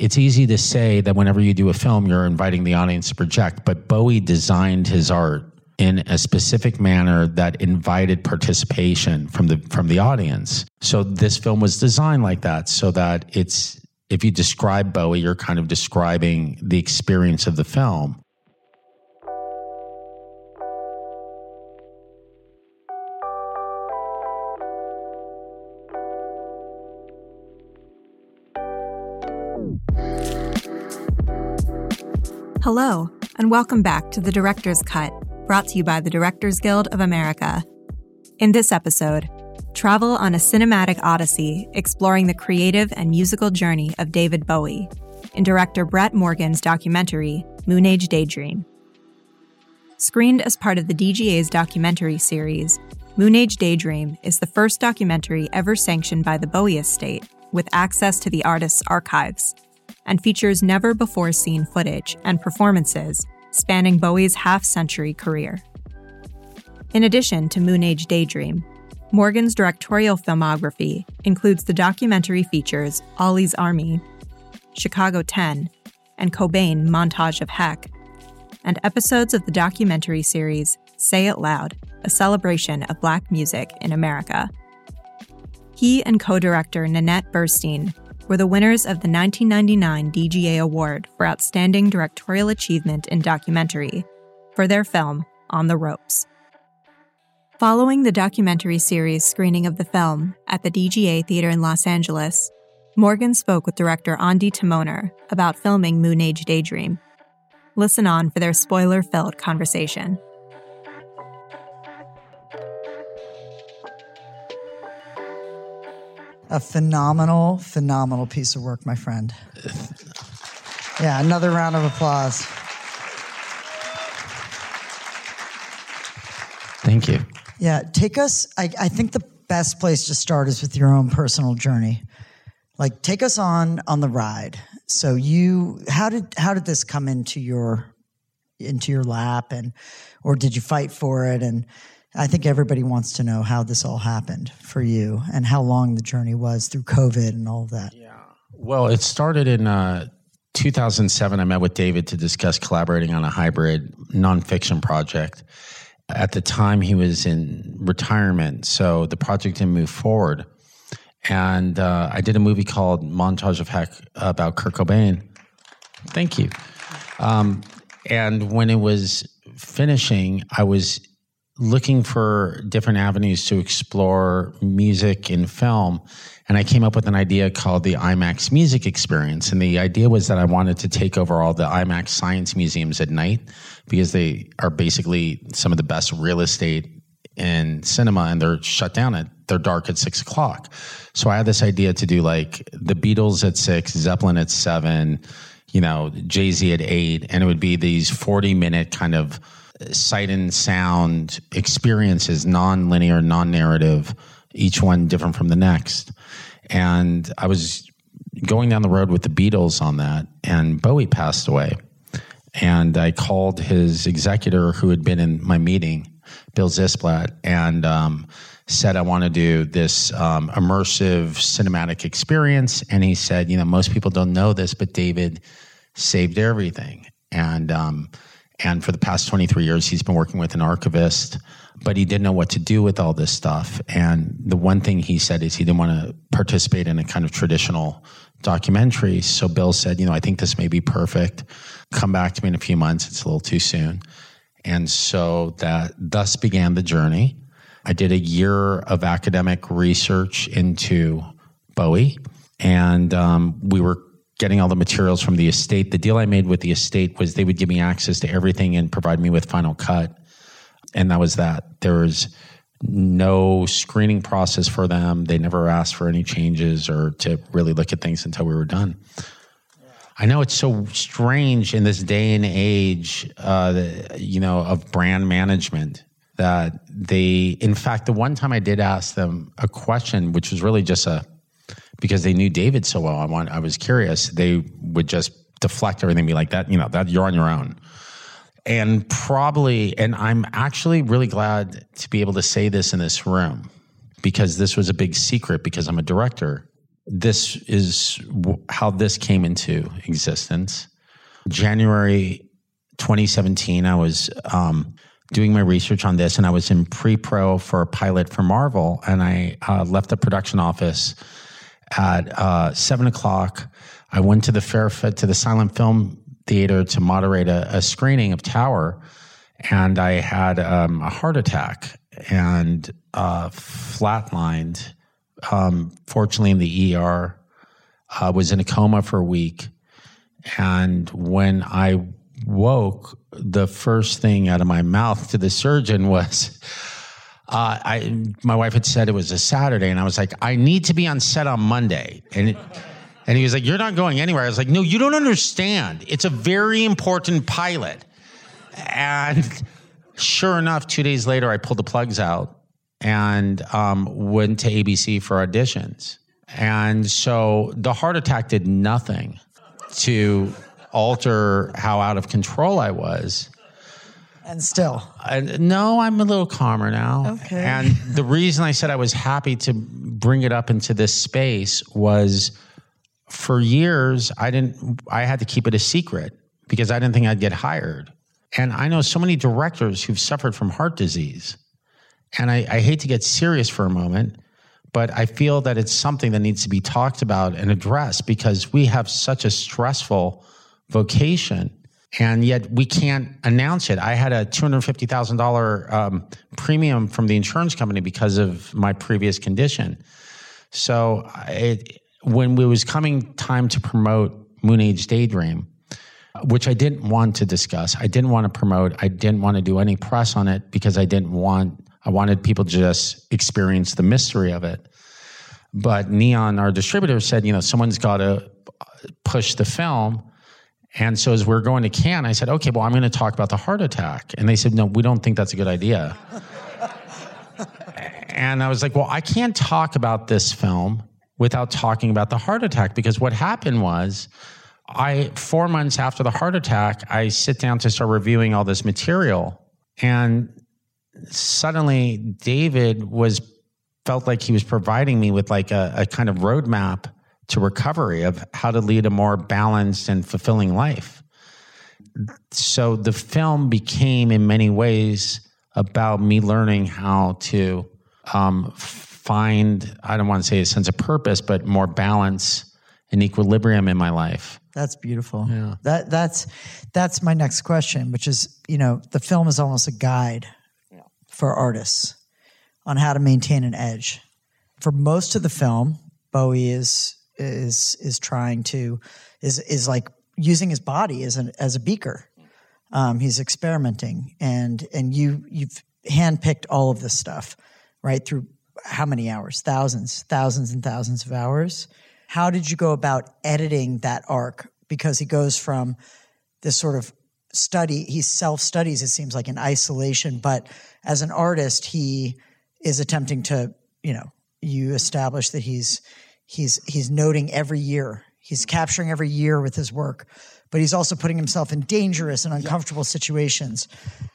it's easy to say that whenever you do a film, you're inviting the audience to project, but Bowie designed his art in a specific manner that invited participation from the from the audience. So this film was designed like that so that it's if you describe Bowie, you're kind of describing the experience of the film. Hello, and welcome back to The Director's Cut, brought to you by the Directors Guild of America. In this episode, travel on a cinematic odyssey exploring the creative and musical journey of David Bowie in director Brett Morgen's documentary, Moonage Daydream. Screened as part of the DGA's documentary series, Moonage Daydream is the first documentary ever sanctioned by the Bowie estate with access to the artist's archives and features never before seen footage and performances spanning Bowie's half century career. In addition to Moonage Daydream, Morgen's directorial filmography includes the documentary features Ollie's Army, Chicago 10, and Cobain Montage of Heck, and episodes of the documentary series Say It Loud, a celebration of black music in America. He and co director Nanette Burstein were the winners of the 1999 DGA Award for Outstanding Directorial Achievement in Documentary for their film On the Ropes. Following the documentary series screening of the film at the DGA Theater in Los Angeles, Morgen spoke with director Ondi Timoner about filming Moonage Daydream. Listen on for their spoiler filled conversation. A phenomenal, phenomenal piece of work, my friend. Yeah, another round of applause. Thank you. Yeah, take us. I, I think the best place to start is with your own personal journey. Like, take us on on the ride. So, you how did how did this come into your into your lap, and or did you fight for it? And I think everybody wants to know how this all happened for you and how long the journey was through COVID and all of that. Yeah. Well, it started in uh, 2007. I met with David to discuss collaborating on a hybrid nonfiction project. At the time, he was in retirement, so the project didn't move forward. And uh, I did a movie called Montage of Heck about Kurt Cobain. Thank you. Um, and when it was finishing, I was looking for different avenues to explore music in film. And I came up with an idea called the IMAX Music Experience. And the idea was that I wanted to take over all the IMAX science museums at night because they are basically some of the best real estate in cinema and they're shut down at they're dark at six o'clock. So I had this idea to do like the Beatles at six, Zeppelin at seven, you know, Jay Z at eight, and it would be these 40 minute kind of sight and sound experiences, non-linear, non-narrative, each one different from the next. And I was going down the road with the Beatles on that, and Bowie passed away. And I called his executor, who had been in my meeting, Bill Zysblat, and um, said I want to do this um, immersive cinematic experience. And he said, you know, most people don't know this, but David saved everything. And um, and for the past 23 years, he's been working with an archivist, but he didn't know what to do with all this stuff. And the one thing he said is he didn't want to participate in a kind of traditional documentary. So Bill said, you know, I think this may be perfect. Come back to me in a few months. It's a little too soon. And so that thus began the journey. I did a year of academic research into Bowie, and um, we were getting all the materials from the estate. The deal I made with the estate was they would give me access to everything and provide me with Final Cut. And that was that. There was no screening process for them. They never asked for any changes or to really look at things until we were done. I know it's so strange in this day and age, uh, you know, of brand management that they, in fact, the one time I did ask them a question, which was really just a, because they knew David so well. I want I was curious. They would just deflect everything, be like that. You know that you're on your own. And probably, and I'm actually really glad to be able to say this in this room because this was a big secret because I'm a director. this is how this came into existence. January 2017, I was um, doing my research on this, and I was in pre-pro for a pilot for Marvel, and I uh, left the production office at uh, seven o'clock. I went to the Fairfax to the silent film theater to moderate a, a screening of Tower, and I had um, a heart attack and uh, flatlined. Um, fortunately, in the ER, I was in a coma for a week, and when I woke, the first thing out of my mouth to the surgeon was. Uh, I, my wife had said it was a Saturday, and I was like, I need to be on set on Monday. And, it, and he was like, You're not going anywhere. I was like, No, you don't understand. It's a very important pilot. And sure enough, two days later, I pulled the plugs out and um, went to ABC for auditions. And so the heart attack did nothing to alter how out of control I was. And still, Uh, no, I'm a little calmer now. Okay. And the reason I said I was happy to bring it up into this space was for years I didn't I had to keep it a secret because I didn't think I'd get hired. And I know so many directors who've suffered from heart disease. And I, I hate to get serious for a moment, but I feel that it's something that needs to be talked about and addressed because we have such a stressful vocation and yet we can't announce it. I had a $250,000 um, premium from the insurance company because of my previous condition. So it, when it was coming time to promote Moonage Daydream, which I didn't want to discuss, I didn't want to promote, I didn't want to do any press on it because I didn't want, I wanted people to just experience the mystery of it. But Neon, our distributor, said, you know, someone's got to push the film. And so as we are going to Cannes, I said, okay, well, I'm going to talk about the heart attack. And they said, no, we don't think that's a good idea. and I was like, well, I can't talk about this film without talking about the heart attack because what happened was I, four months after the heart attack, I sit down to start reviewing all this material. And suddenly David was felt like he was providing me with like a, a kind of roadmap to recovery of how to lead a more balanced and fulfilling life. So the film became, in many ways, about me learning how to um, find, I don't want to say a sense of purpose, but more balance and equilibrium in my life. That's beautiful. Yeah. That that's that's my next question, which is, you know, the film is almost a guide for artists on how to maintain an edge. For most of the film, Bowie is is is trying to is is like using his body as an as a beaker. Um, he's experimenting, and and you you've handpicked all of this stuff, right? Through how many hours? Thousands, thousands, and thousands of hours. How did you go about editing that arc? Because he goes from this sort of study, he self studies. It seems like in isolation, but as an artist, he is attempting to, you know, you establish that he's he's he's noting every year. He's mm-hmm. capturing every year with his work, but he's also putting himself in dangerous and uncomfortable situations.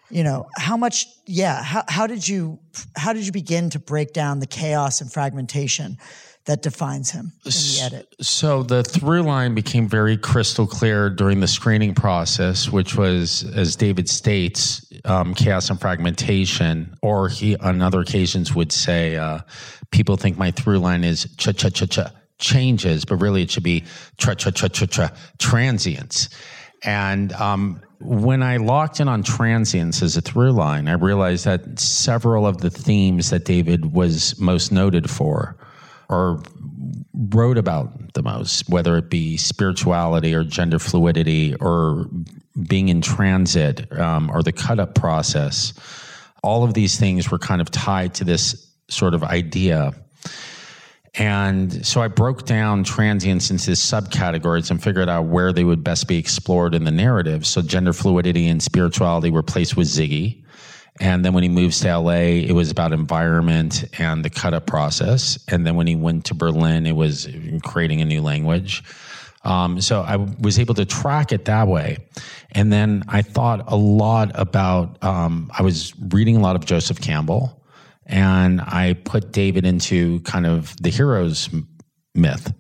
You know, how much yeah, how how did you how did you begin to break down the chaos and fragmentation that defines him in the edit? So the through line became very crystal clear during the screening process, which was, as David states, um, chaos and fragmentation, or he on other occasions would say, uh, people think my through line is cha cha cha cha changes, but really it should be tra tra tra tra tra transience. And um, when I locked in on transience as a through line, I realized that several of the themes that David was most noted for or wrote about the most, whether it be spirituality or gender fluidity or being in transit um, or the cut up process, all of these things were kind of tied to this sort of idea. And so I broke down transience into subcategories and figured out where they would best be explored in the narrative. So gender fluidity and spirituality were placed with Ziggy. And then when he moves to LA, it was about environment and the cut up process. And then when he went to Berlin, it was creating a new language. Um, so I was able to track it that way. And then I thought a lot about, um, I was reading a lot of Joseph Campbell and I put David into kind of the hero's myth.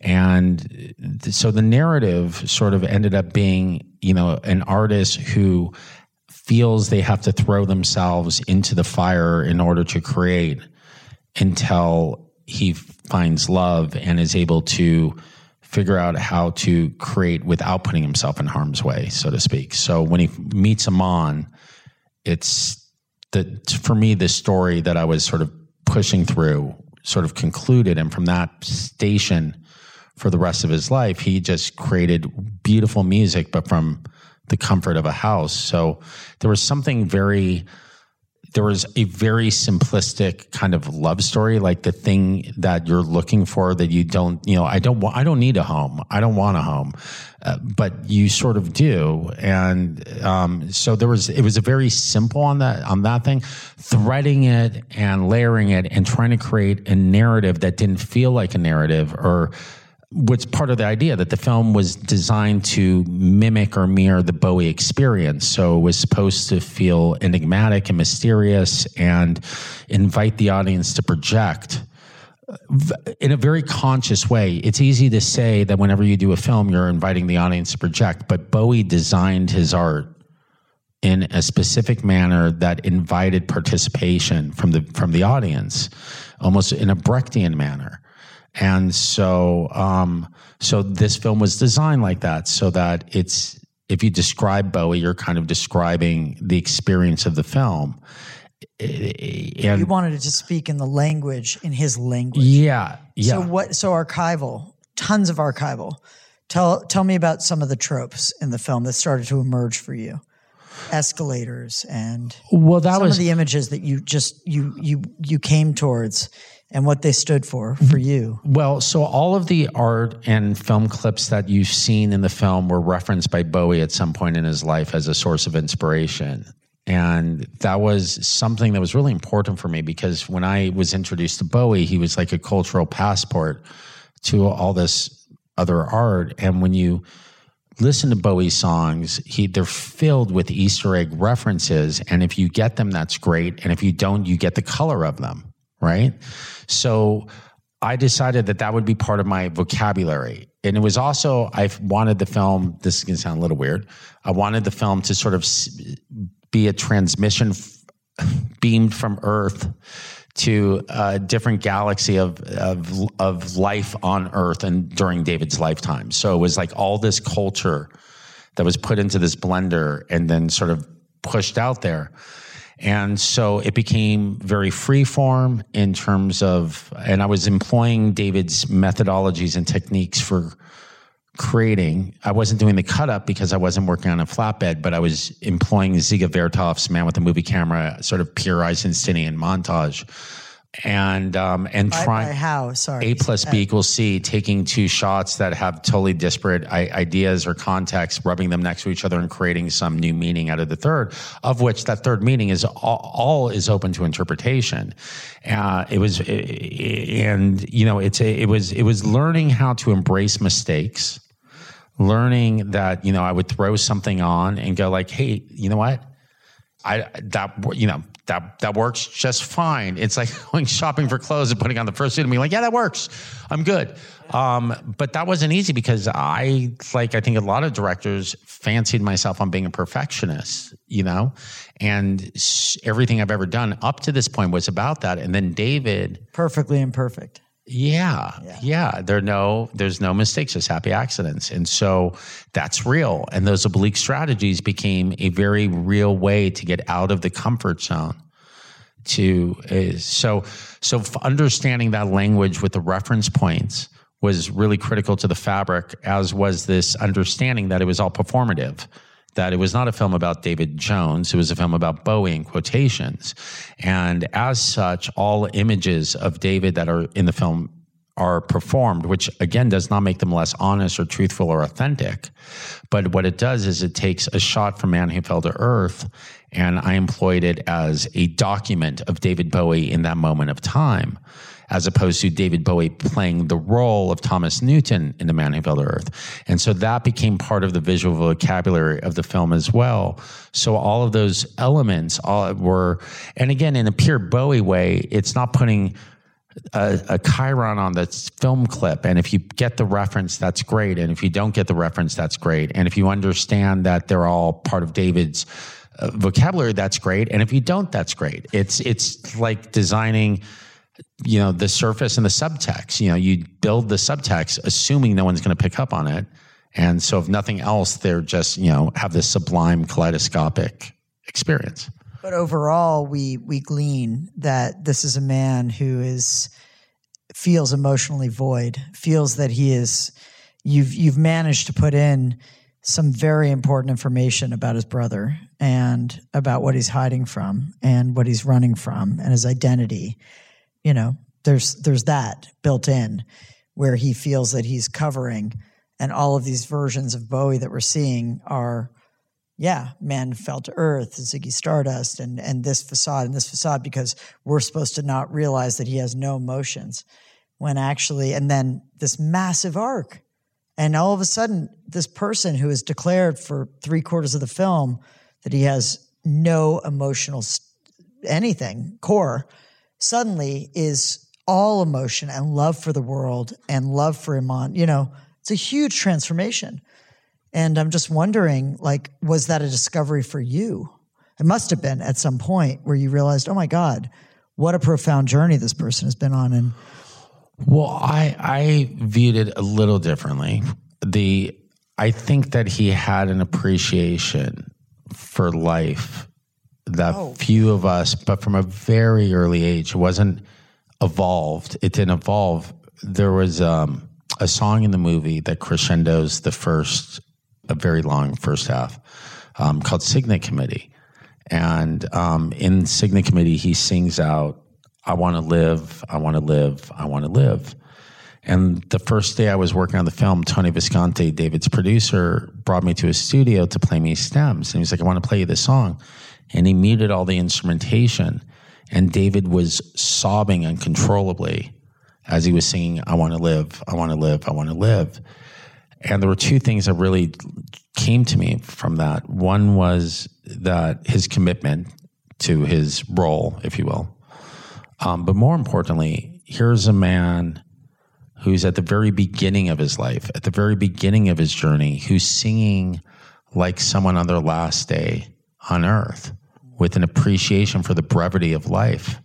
And so the narrative sort of ended up being, you know, an artist who feels they have to throw themselves into the fire in order to create until he finds love and is able to figure out how to create without putting himself in harm's way, so to speak. So when he meets Iman, it's the for me the story that I was sort of pushing through sort of concluded, and from that station for the rest of his life, he just created beautiful music, but from the comfort of a house. So there was something very there was a very simplistic kind of love story, like the thing that you're looking for that you don't, you know, I don't want, I don't need a home. I don't want a home, uh, but you sort of do. And, um, so there was, it was a very simple on that, on that thing, threading it and layering it and trying to create a narrative that didn't feel like a narrative or, what's part of the idea that the film was designed to mimic or mirror the Bowie experience. So it was supposed to feel enigmatic and mysterious and invite the audience to project uh, in a very conscious way. It's easy to say that whenever you do a film, you're inviting the audience to project, but Bowie designed his art in a specific manner that invited participation from the from the audience, almost in a Brechtian manner. And so, um, so this film was designed like that, so that it's if you describe Bowie, you're kind of describing the experience of the film. And you wanted it to speak in the language, in his language. Yeah, yeah. So what? So archival, tons of archival. Tell tell me about some of the tropes in the film that started to emerge for you escalators and well that some was of the images that you just you you you came towards and what they stood for mm-hmm. for you. Well, so all of the art and film clips that you've seen in the film were referenced by Bowie at some point in his life as a source of inspiration. And that was something that was really important for me because when I was introduced to Bowie, he was like a cultural passport to all this other art. And when you listen to Bowie songs, he they're filled with Easter egg references. And if you get them, that's great. And if you don't, you get the color of them right? So I decided that that would be part of my vocabulary. And it was also, I wanted the film, this is going to sound a little weird. I wanted the film to sort of be a transmission beamed from Earth to a different galaxy of, of, of life on Earth and during David's lifetime. So it was like all this culture that was put into this blender and then sort of pushed out there. And so it became very freeform in terms of, and I was employing David's methodologies and techniques for creating. I wasn't doing the cut up because I wasn't working on a flatbed, but I was employing Dziga Vertov's Man with the Movie Camera, sort of pure Eisensteinian montage and um, and trying how? Sorry. A plus b equals c taking two shots that have totally disparate ideas or contexts rubbing them next to each other and creating some new meaning out of the third of which that third meaning is all, all is open to interpretation. Uh, it was and you know it's a, it was it was learning how to embrace mistakes learning that you know i would throw something on and go like hey you know what? I that you know that that works just fine. It's like going shopping for clothes and putting on the first suit and being like, yeah, that works. I'm good. Um, but that wasn't easy because I like I think a lot of directors fancied myself on being a perfectionist, you know, and everything I've ever done up to this point was about that. And then David, perfectly imperfect. Yeah, yeah, yeah. There no, there's no mistakes, just happy accidents, and so that's real. And those oblique strategies became a very real way to get out of the comfort zone. To uh, so so understanding that language with the reference points was really critical to the fabric, as was this understanding that it was all performative that it was not a film about David Jones. It was a film about Bowie in quotations. And as such, all images of David that are in the film are performed, which again does not make them less honest or truthful or authentic. But what it does is it takes a shot from Man Who Fell to Earth, and I employed it as a document of David Bowie in that moment of time as opposed to David Bowie playing the role of Thomas Newton in The Man Who Fell to Earth. And so that became part of the visual vocabulary of the film as well. So all of those elements all were, and again, in a pure Bowie way, it's not putting a, a chyron on the film clip. And if you get the reference, that's great. And if you don't get the reference, that's great. And if you understand that they're all part of David's uh, vocabulary, that's great. And if you don't, that's great. It's it's like designing, you know, the surface and the subtext. You know, you build the subtext assuming no one's going to pick up on it. And so, if nothing else, they're just you know have this sublime kaleidoscopic experience. But overall, we we glean that this is a man who is feels emotionally void, feels that he is. You've you've managed to put in some very important information about his brother and about what he's hiding from and what he's running from and his identity. You know, there's there's that built in where he feels that he's covering. And all of these versions of Bowie that we're seeing are yeah, man fell to earth, Ziggy Stardust, and and this facade and this facade because we're supposed to not realize that he has no emotions, when actually, and then this massive arc, and all of a sudden, this person who is declared for three quarters of the film that he has no emotional anything core, suddenly is all emotion and love for the world and love for Iman. You know, it's a huge transformation. And I'm just wondering, like, was that a discovery for you? It must have been at some point where you realized, oh my God, what a profound journey this person has been on. And well, I I viewed it a little differently. The I think that he had an appreciation for life that oh. few of us, but from a very early age, it wasn't evolved. It didn't evolve. There was um, a song in the movie that crescendos the first a very long first half um, called Cygnet Committee. And um, in Cygnet Committee, he sings out, I want to live, I want to live, I want to live. And the first day I was working on the film, Tony Visconti, David's producer, brought me to his studio to play me stems. And he was like, I want to play you this song. And he muted all the instrumentation. And David was sobbing uncontrollably as he was singing, I want to live, I want to live, I want to live. And there were two things that really came to me from that. One was that his commitment to his role, if you will. Um, but more importantly, here's a man who's at the very beginning of his life, at the very beginning of his journey, who's singing like someone on their last day on earth with an appreciation for the brevity of life.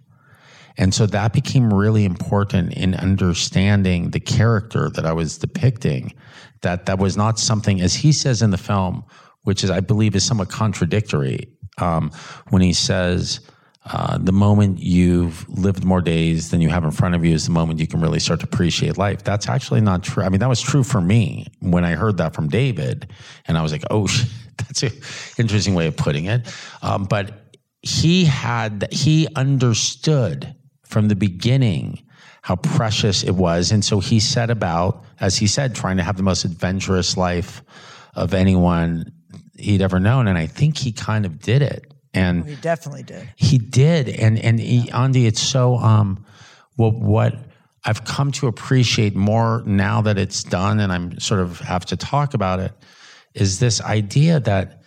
And so that became really important in understanding the character that I was depicting. That that was not something, as he says in the film, which is I believe is somewhat contradictory um, when he says. Uh, the moment you've lived more days than you have in front of you is the moment you can really start to appreciate life. That's actually not true. I mean, that was true for me when I heard that from David, and I was like, "Oh, that's an interesting way of putting it." Um, but he had he understood from the beginning how precious it was. And so he set about, as he said, trying to have the most adventurous life of anyone he'd ever known. And I think he kind of did it. And he definitely did. He did. And and he, Ondi, it's so um well what I've come to appreciate more now that it's done and I'm sort of have to talk about it is this idea that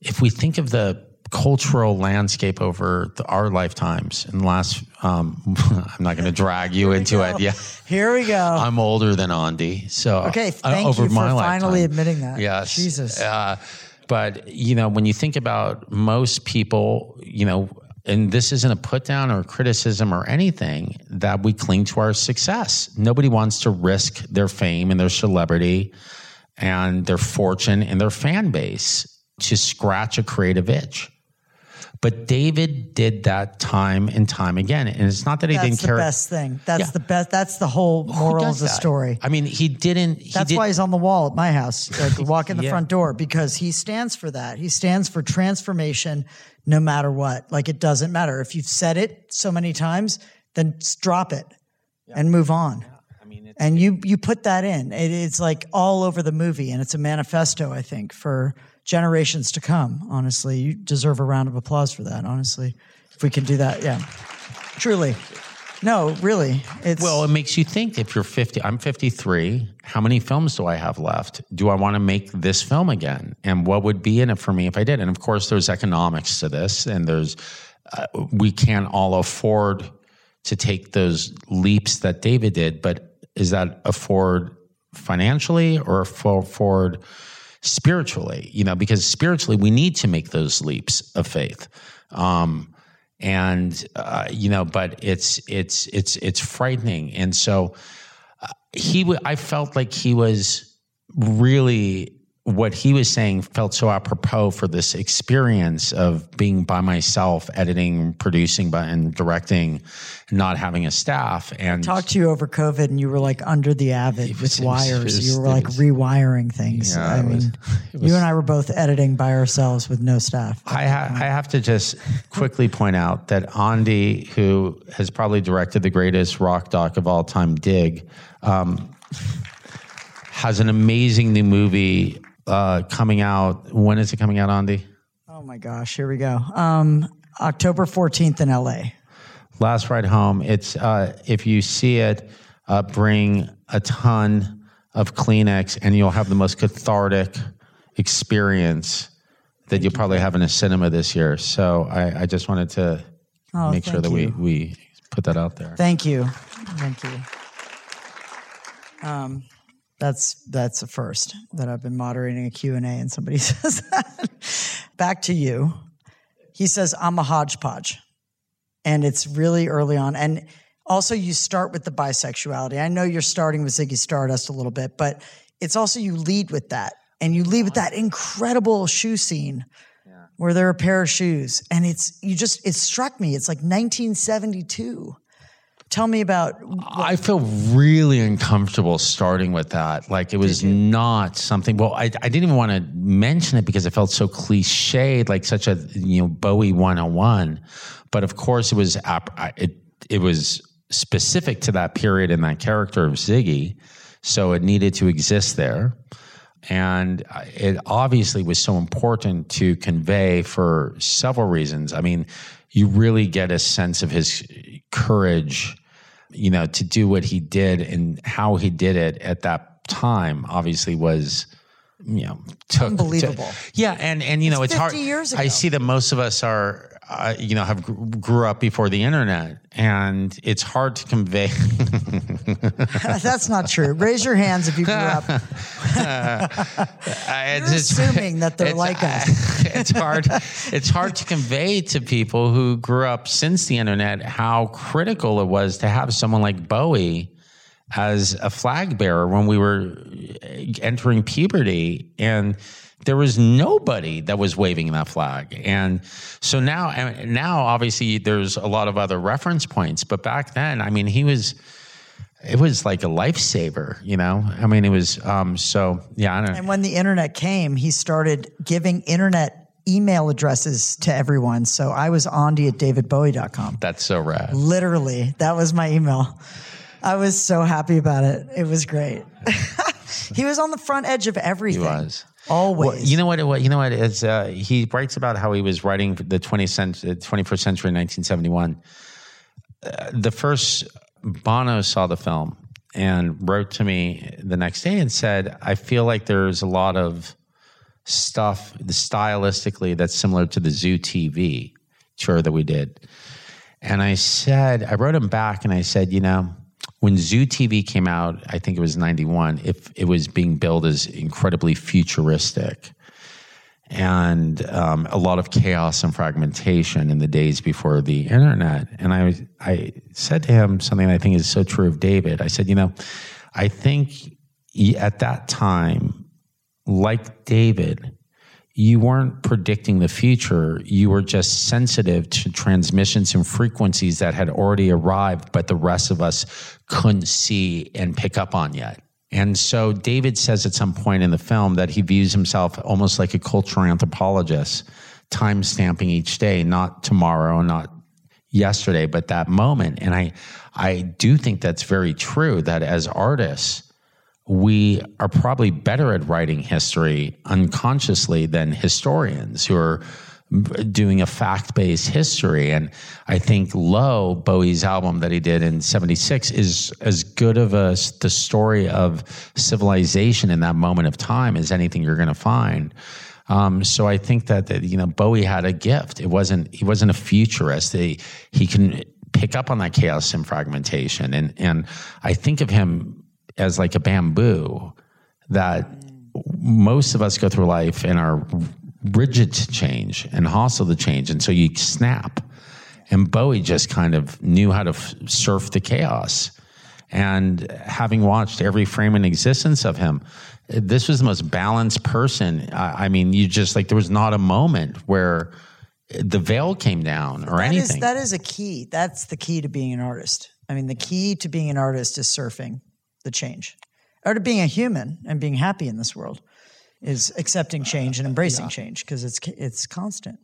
if we think of the cultural landscape over the, our lifetimes in the last um, i'm not going to drag you into it yeah. Here we go. I'm older than Ondi so okay uh, thank uh, over you for my finally lifetime. admitting that. Yes. Jesus. Uh, but you know when you think about most people you know and this isn't a put down or criticism or anything that we cling to our success. Nobody wants to risk their fame and their celebrity and their fortune and their fan base to scratch a creative itch but David did that time and time again, and it's not that he that's didn't care. That's the best thing. That's yeah. the best. That's the whole moral of the that? story. I mean, he didn't. He that's did, why he's on the wall at my house. Like, walk in the yeah. front door because he stands for that. He stands for transformation, no matter what. Like it doesn't matter if you've said it so many times, then drop it yeah. and move on. And you you put that in. It, it's like all over the movie, and it's a manifesto. I think for generations to come. Honestly, you deserve a round of applause for that. Honestly, if we can do that, yeah, truly. No, really. It's well, it makes you think. If you're 50, I'm 53. How many films do I have left? Do I want to make this film again? And what would be in it for me if I did? And of course, there's economics to this, and there's uh, we can't all afford to take those leaps that David did, but is that afford financially or afford spiritually? You know, because spiritually we need to make those leaps of faith. Um, and uh, you know, but it's it's it's it's frightening, and so uh, he. W- I felt like he was really what he was saying felt so apropos for this experience of being by myself, editing, producing, but and directing, not having a staff. And talked to you over COVID, and you were like under the Avid with wires. Was, you were like was, rewiring things. Yeah, I mean, was, you and I were both editing by ourselves with no staff. I, ha- I have to just quickly point out that Ondi, who has probably directed the greatest rock doc of all time, Dig. Um, has an amazing new movie uh, coming out. When is it coming out, Ondi? Oh my gosh, here we go. Um, October 14th in LA. Last Ride Home. It's uh, if you see it, uh, bring a ton of Kleenex, and you'll have the most cathartic experience that you'll probably have in a cinema this year. So I, I just wanted to oh, make sure that you. we we put that out there. Thank you, thank you. Um, that's that's a first that I've been moderating a Q&A and somebody says that. Back to you. He says I'm a hodgepodge. And it's really early on and also you start with the bisexuality. I know you're starting with Ziggy Stardust a little bit, but it's also you lead with that. And you lead with that incredible shoe scene where there are a pair of shoes and it's you just it struck me it's like 1972 Tell me about. I feel really uncomfortable starting with that. Like it was not something. Well, I, I didn't even want to mention it because it felt so cliched, like such a you know Bowie one on one. But of course, it was it it was specific to that period and that character of Ziggy, so it needed to exist there. And uh, it obviously was so important to convey for several reasons. I mean, you really get a sense of his courage, you know, to do what he did and how he did it at that time obviously was you know took unbelievable. To, yeah, and and you know it's, it's hard. Years ago. I see that most of us are uh, you know have grew up before the internet and it's hard to convey. That's not true. Raise your hands if you grew up. Uh, You're assuming that they're like us. it's hard it's hard to convey to people who grew up since the internet how critical it was to have someone like bowie as a flag bearer when we were entering puberty. And there was nobody that was waving that flag. And so now, now obviously there's a lot of other reference points, but back then, I mean, he was, it was like a lifesaver, you know? I mean, it was, um, so yeah. And when the internet came, he started giving internet email addresses to everyone. So I was Ondi at davidbowie.com. That's so rad. Literally, that was my email. I was so happy about it. It was great. he was on the front edge of everything. He was. Always. Well, you know what? What you know what is? Uh, he writes about how he was writing the 20th century, 21st century in 1971. Uh, the first Bono saw the film and wrote to me the next day and said, "I feel like there's a lot of stuff stylistically that's similar to the Zoo TV tour that we did." And I said, I wrote him back and I said, you know when Zoo TV came out, I think it was 91, if it was being billed as incredibly futuristic and um, a lot of chaos and fragmentation in the days before the internet. And I, I said to him something I think is so true of David. I said, you know, I think at that time, like David, you weren't predicting the future. You were just sensitive to transmissions and frequencies that had already arrived, but the rest of us couldn't see and pick up on yet. And so David says at some point in the film that he views himself almost like a cultural anthropologist, time stamping each day, not tomorrow, not yesterday, but that moment. And I, I do think that's very true that as artists, we are probably better at writing history unconsciously than historians who are doing a fact-based history and i think low bowie's album that he did in 76 is as good of a the story of civilization in that moment of time as anything you're going to find um, so I think that, that you know Bowie had a gift. It wasn't he wasn't a futurist. He, he can pick up on that chaos and fragmentation. And and I think of him as like a bamboo that most of us go through life and are rigid to change and hostile to change, and so you snap. And Bowie just kind of knew how to f- surf the chaos. And having watched every frame in existence of him, this was the most balanced person. I, I mean, you just like there was not a moment where the veil came down or That is- anything. that is a key. That's the key to being an artist. I mean, the key to being an artist is surfing the change, or to being a human and being happy in this world is accepting change and embracing change because it's it's constant.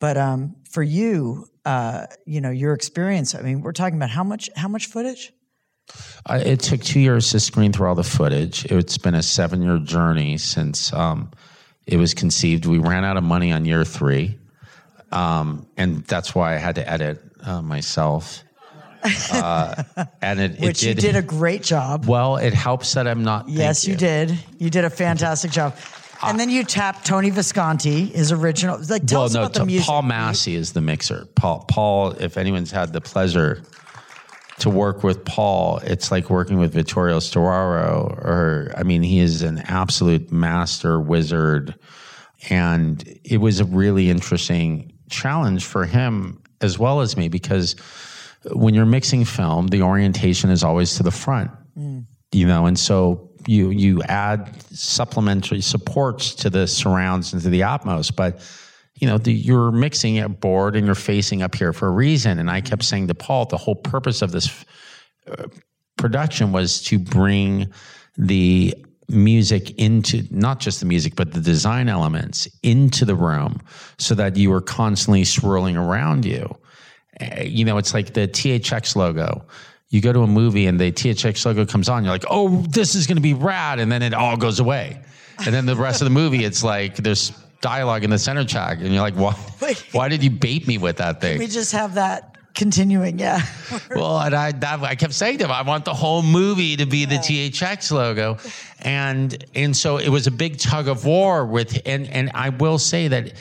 But um, for you, uh, you know, your experience. I mean, we're talking about how much how much footage? Uh, it took two years to screen through all the footage. It's been a seven year journey since um, it was conceived. We ran out of money on year three. Um, and that's why I had to edit uh, myself. Uh, and it, Which it you did a great job. well, it helps that I'm not. Yes, thank you. did. You did a fantastic job. And then you tapped Tony Visconti, his original. Like, tell well, us no, about the music. Paul Massey is the mixer. Paul, Paul, if anyone's had the pleasure to work with Paul, it's like working with Vittorio Storaro, or I mean, he is an absolute master wizard, and it was a really interesting challenge for him as well as me because when you're mixing film, the orientation is always to the front, you know, and so you you add supplementary supports to the surrounds and to the Atmos, but you know the, you're mixing a board and you're facing up here for a reason. And I kept saying to Paul, the whole purpose of this uh, production was to bring the music into not just the music but the design elements into the room so that you were constantly swirling around you Eh, you know, it's like the THX logo. You go to a movie and the THX logo comes on, you're like, oh, this is going to be rad. And then it all goes away. And then the rest of the movie, it's like there's dialogue in the center track. And you're like, why, why did you bait me with that thing? we just have that continuing. Yeah. well, and I, that, I kept saying to him, I want the whole movie to be the THX logo, and and so it was a big tug of war with, and and I will say that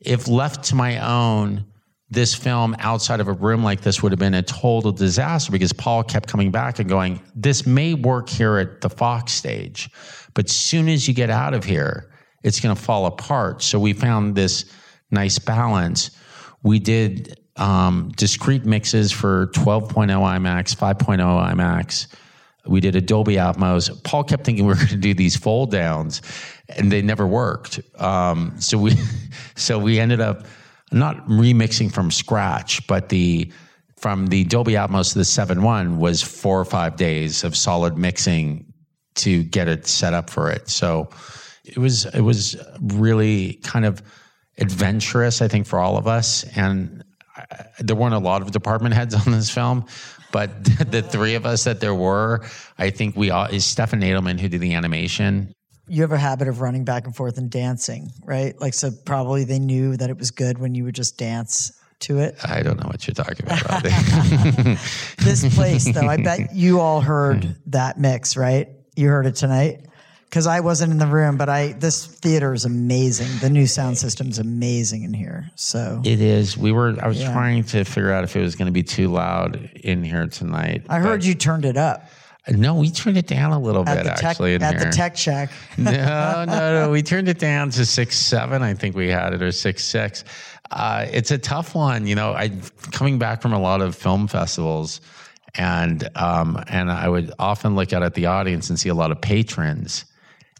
if left to my own, this film outside of a room like this would have been a total disaster because Paul kept coming back and going, this may work here at the Fox stage, but soon as you get out of here, it's going to fall apart. So we found this nice balance. We did um, discrete mixes for 12.0 IMAX, 5.0 IMAX. We did Dolby Atmos. Paul kept thinking we were going to do these fold downs, and they never worked. Um, so we, so we ended up not remixing from scratch, but the from the Dolby Atmos to the 7.1 was four or five days of solid mixing to get it set up for it. So it was it was really kind of adventurous, I think, for all of us. And I, there weren't a lot of department heads on this film, but the three of us that there were, I think we all is Stefan Nadelman who did the animation. You have a habit of running back and forth and dancing, right? Like, so probably they knew that it was good when you would just dance to it. I don't know what you're talking about, This place, though, I bet you all heard that mix, right? You heard it tonight? Because I wasn't in the room, but I this theater is amazing. The new sound system is amazing in here. So It is. We were. I was Yeah. trying to figure out if it was going to be too loud in here tonight. I heard you turned it up No, we turned it down a little at bit tech actually in at here. the tech check. no, no, no. We turned it down to six seven. I think we had it or six six. Uh, it's a tough one. You know, I coming back from a lot of film festivals, and um, and I would often look out at the audience and see a lot of patrons,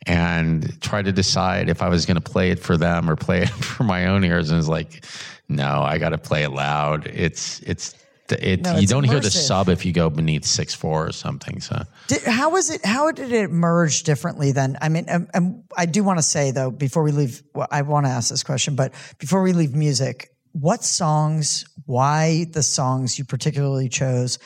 and try to decide if I was going to play it for them or play it for my own ears. And it's like, no, I got to play it loud. It's it's. It, No, you don't hear the sub if you go beneath six four or something. So Did, how was it? How did it emerge differently then? I mean, um, um, I do want to say though, before we leave, well, I want to ask this question, but before we leave music, what songs? Why the songs you particularly chose?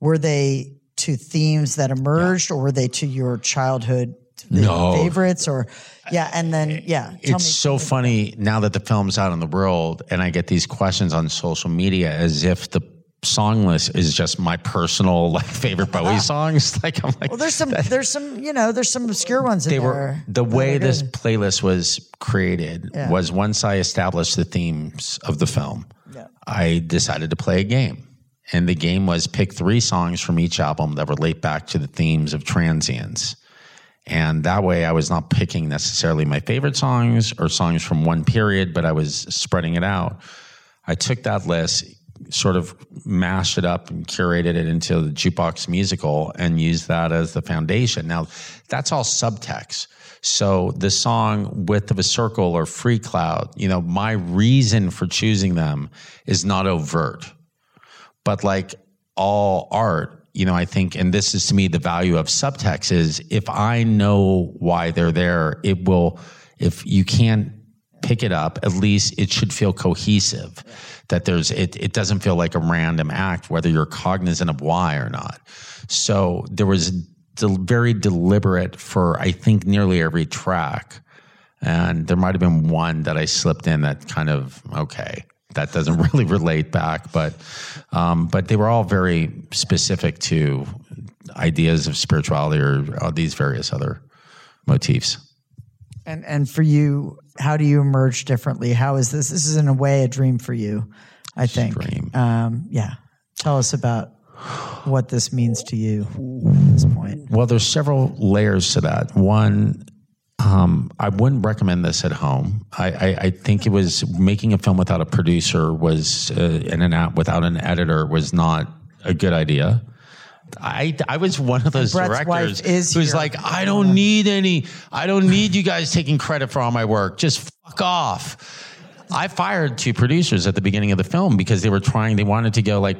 Were they to themes that emerged, or were they to your childhood No. favorites? Or yeah, and then yeah, tell it's so funny now that the film's out in the world and I get these questions on social media as if the song list is just my personal like favorite Bowie songs. Like I'm like well, there's some, there's some, you know, there's some obscure ones in they there. were the way this good. playlist was created Yeah. was once I established the themes of the film, Yeah. I decided to play a game. And the game was pick three songs from each album that relate back to the themes of transience. And that way I was not picking necessarily my favorite songs or songs from one period, but I was spreading it out. I took that list, sort of mashed it up and curated it into the jukebox musical and used that as the foundation. Now, that's all subtext. So the song Width of a Circle or Free Cloud, you know, my reason for choosing them is not overt. But like all art, you know, I think, and this is to me the value of subtext is if I know why they're there, it will, if you can't pick it up, at least it should feel cohesive. That there's it it doesn't feel like a random act, whether you're cognizant of why or not. So there was very deliberate for I think nearly every track, and there might have been one that I slipped in that kind of okay that doesn't really relate back, but um, but they were all very specific to ideas of spirituality or, or these various other motifs. And and for you, how do you emerge differently? How is this? This is in a way a dream for you, I think. Dream. Um, yeah. Tell us about what this means to you at this point. Well, there's several layers to that. One, um, I wouldn't recommend this at home. I, I, I, think it was making a film without a producer was uh, and an without an editor was not a good idea. I, I was one of those directors who's here. like, I don't need any, I don't need you guys taking credit for all my work. Just fuck off. I fired two producers at the beginning of the film because they were trying, they wanted to go like,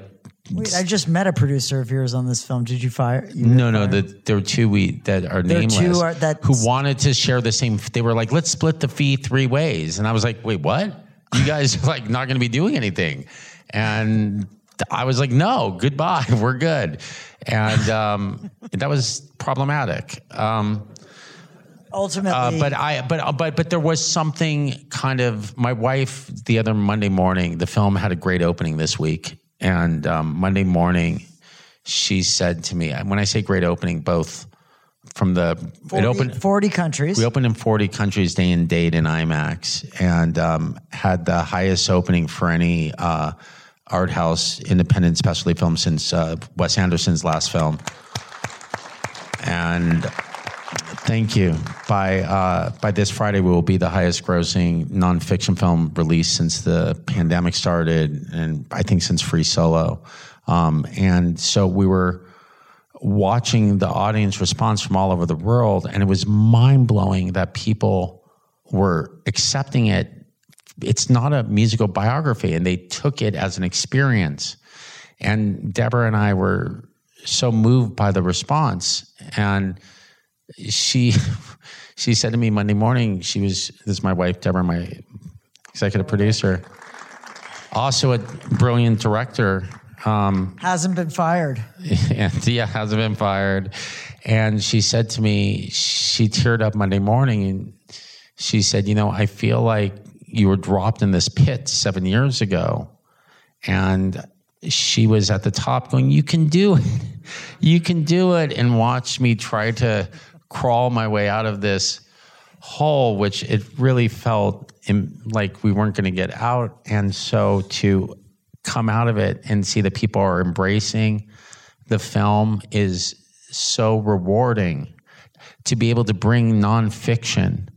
Wait, I just met a producer of yours on this film. Did you fire? You no, no. The, there were two we that are there nameless two are, that who wanted to share the same. They were like, "Let's split the fee three ways," and I was like, "Wait, what? You guys are like not going to be doing anything?" And I was like, "No, goodbye. We're good." and um, that was problematic. Um, Ultimately, uh, but I, but but but there was something kind of. My wife, the other Monday morning, the film had a great opening this week, and um, Monday morning, she said to me, when I say great opening, both from the 40, it opened 40 countries. We opened in 40 countries day and date in IMAX, and um, had the highest opening for any. Uh, art house independent specialty film since uh, Wes Anderson's last film. And thank you. By uh, by this Friday, we will be the highest grossing nonfiction film released since the pandemic started, and I think since Free Solo. Um, and so we were watching the audience response from all over the world, and it was mind blowing that people were accepting it it's not a musical biography, and they took it as an experience. And Deborah and I were so moved by the response, and she she said to me Monday morning. She was this is my wife Deborah, my executive producer, also a brilliant director. Um, hasn't been fired. And, yeah, hasn't been fired. And she said to me, she teared up Monday morning, and she said, "You know, I feel like you were dropped in this pit seven years ago. And she was at the top going, You can do it. You can do it. And watch me try to crawl my way out of this hole, which it really felt like we weren't going to get out. And so to come out of it and see that people are embracing the film is so rewarding. To be able to bring nonfiction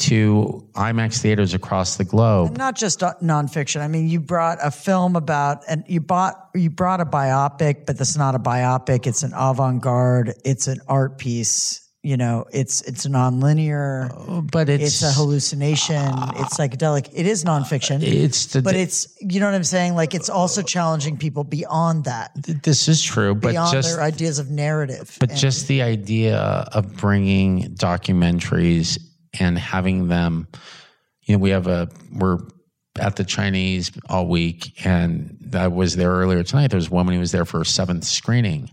to IMAX theaters across the globe. And not just uh, nonfiction. I mean, you brought a film about, and you bought you brought a biopic, but that's not a biopic. It's an avant garde. It's an art piece. You know, it's it's nonlinear, uh, but it's, it's a hallucination. Uh, it's psychedelic. It is nonfiction. It's the, but it's you know what I'm saying. Like it's also challenging people beyond that. This is true, but beyond just their ideas of narrative. But and, just the idea of bringing documentaries and having them, you know, we have a, we're at the Chinese all week, and I was there earlier tonight. There was a woman who was there for a seventh screening.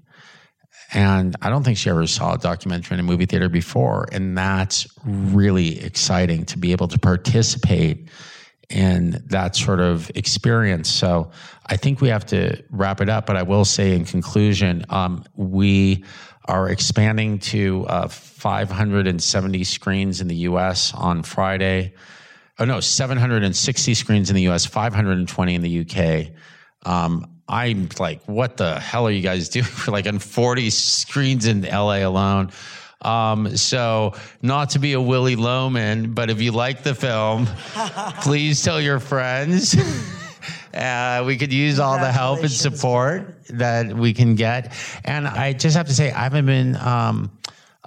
And I don't think she ever saw a documentary in a movie theater before. And that's really exciting to be able to participate in that sort of experience. So I think we have to wrap it up. But I will say in conclusion, um, we are expanding to uh, 570 screens in the US on Friday. Oh, no, 760 screens in the US, 520 in the UK. Um, I'm like, what the hell are you guys doing for like on 40 screens in LA alone? Um, so not to be a Willy Loman, but if you like the film, please tell your friends. Uh, we could use all the help and support that we can get. And I just have to say, I haven't been um,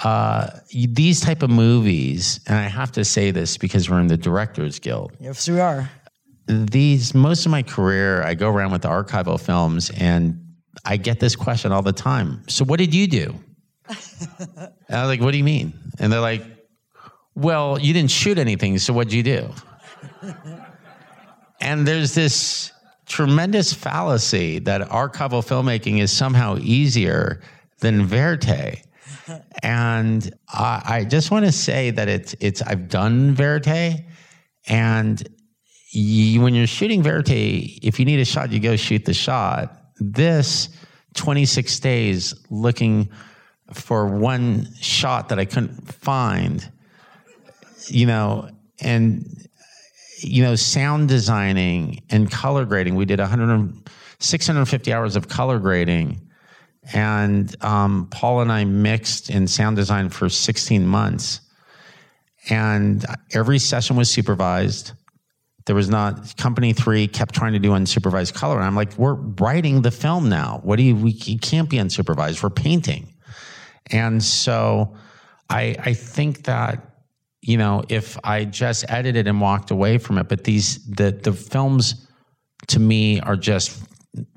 uh, these type of movies, and I have to say this because we're in the Directors Guild. Yes, we are. These most of my career, I go around with the archival films, and I get this question all the time. So, what did you do? and I was like, "What do you mean?" And they're like, "Well, you didn't shoot anything, so what'd you do?" and there's this tremendous fallacy that archival filmmaking is somehow easier than verite. and I, I just want to say that it's it's I've done verite, and you, when you're shooting verite, if you need a shot, you go shoot the shot. This 26 days looking for one shot that I couldn't find, you know, and you know, sound designing and color grading. We did 100, 650 hours of color grading. And um, Paul and I mixed in sound design for 16 months. And every session was supervised. There was not, company three kept trying to do unsupervised color. And I'm like, we're writing the film now. What do you, we you can't be unsupervised. We're painting. And so I, I think that you know, if I just edited and walked away from it. But these the the films to me are just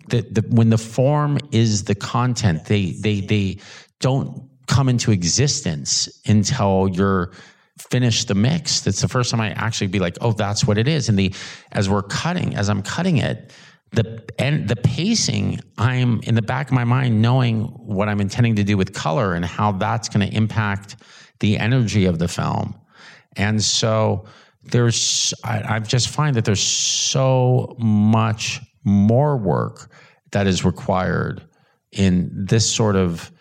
the, the when the form is the content, they they they don't come into existence until you're finished the mix. That's the first time I actually be like, oh, that's what it is. And the as we're cutting, as I'm cutting it, the and the pacing, I'm in the back of my mind knowing what I'm intending to do with color and how that's going to impact the energy of the film. And so there's, I, I just find that there's so much more work that is required in this sort of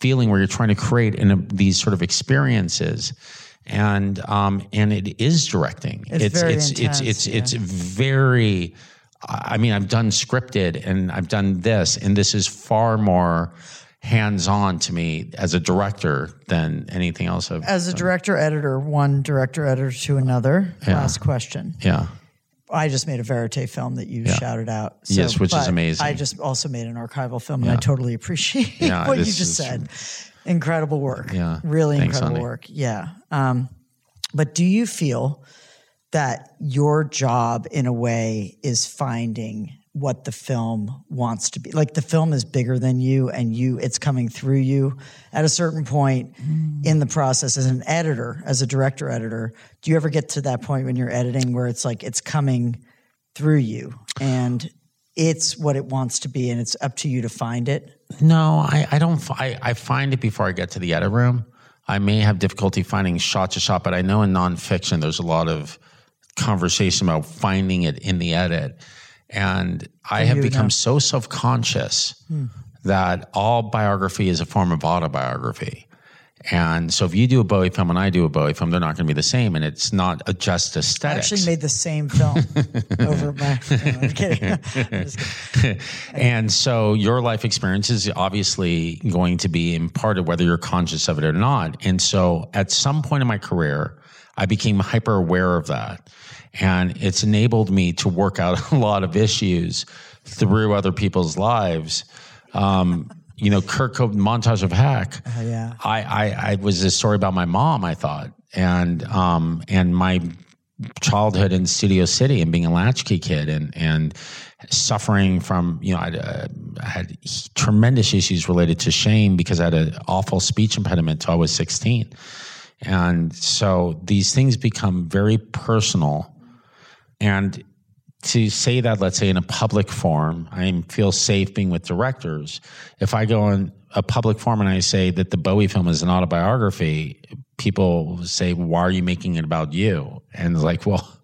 feeling where you're trying to create in a, these sort of experiences and um, and it is directing it's it's very it's, intense, it's it's yeah. it's very i mean i've done scripted and i've done this and this is far more hands on to me as a director than anything else. I've As a done. director editor, one director editor to another. Yeah. Last question. yeah, I just made a verite film that you Yeah. shouted out. Yes, which is amazing. I just also made an archival film, and I totally appreciate Yeah, what you just said. Incredible work. Yeah. really Thanks, incredible work. Yeah. Um, but do you feel that your job, in a way, is finding what the film wants to be? Like the film is bigger than you, and you, it's coming through you. At a certain point in the process, as an editor, as a director editor, do you ever get to that point when you're editing where it's like it's coming through you and it's what it wants to be, and it's up to you to find it? no, I, I don't. I, I find it before I get to the edit room. I may have difficulty finding shot to shot, but I know in nonfiction there's a lot of conversation about finding it in the edit, and I have become know. so self conscious hmm. that all biography is a form of autobiography. And so, if you do a Bowie film and I do a Bowie film, they're not going to be the same, and it's not a just I aesthetics. actually made the same film over my. No, I'm kidding. I'm kidding. and so your life experience is obviously going to be imparted whether you're conscious of it or not. And so at some point in my career, I became hyper aware of that. And it's enabled me to work out a lot of issues through other people's lives. Um, you know, Kurt Cobain, montage of heck. Oh, yeah. I, I, I was a story about my mom, I thought, and um, and my childhood in Studio City and being a latchkey kid and and suffering from you know I'd, uh, I had tremendous issues related to shame because I had an awful speech impediment till I was sixteen, and so these things become very personal, and to say that, let's say in a public forum, I feel safe being with directors. If I go in a public forum and I say that the Bowie film is an autobiography, people say, "Why are you making it about you?" And it's like, well.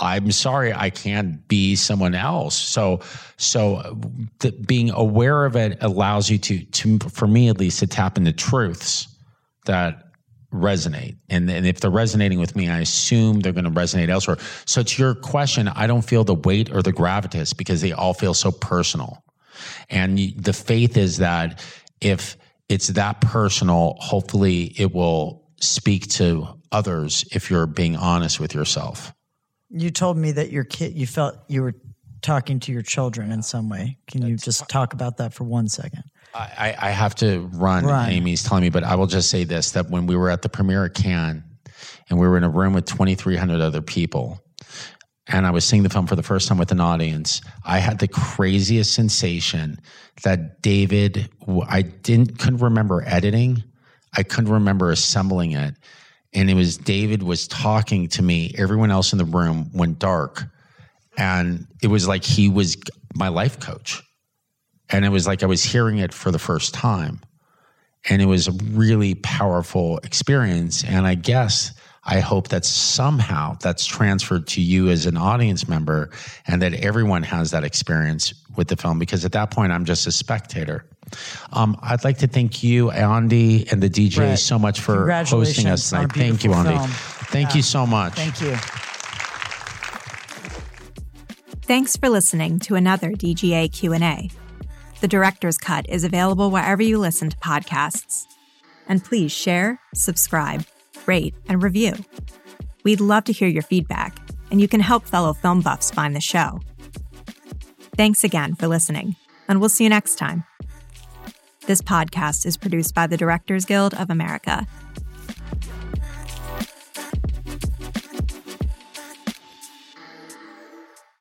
I'm sorry, I can't be someone else. So, so the, being aware of it allows you to, to, for me at least, to tap into truths that resonate. And, and if they're resonating with me, I assume they're going to resonate elsewhere. So to your question, I don't feel the weight or the gravitas because they all feel so personal. And the faith is that if it's that personal, hopefully it will speak to others if you're being honest with yourself. You told me that your kid, you felt you were talking to your children in some way. Can you just talk about that for one second? I, I have to run. run. Amy's telling me, but I will just say this: that when we were at the premiere at Cannes, and we were in a room with 2,300 other people, and I was seeing the film for the first time with an audience, I had the craziest sensation that David, I didn't couldn't remember editing, I couldn't remember assembling it, and it was David was talking to me. Everyone else in the room went dark, and it was like he was my life coach, and it was like I was hearing it for the first time, and it was a really powerful experience. And I guess I hope that somehow that's transferred to you as an audience member and that everyone has that experience with the film because at that point I'm just a spectator. Um, I'd like to thank you, Ondi, and the DGA right. so much for hosting us tonight. Thank you, Ondi. Film. Thank yeah. you so much. Thank you. Thanks for listening to another DGA Q&A. The director's cut is available wherever you listen to podcasts. And please share, subscribe, rate, and review. We'd love to hear your feedback, and you can help fellow film buffs find the show. Thanks again for listening, and we'll see you next time. This podcast is produced by the Directors Guild of America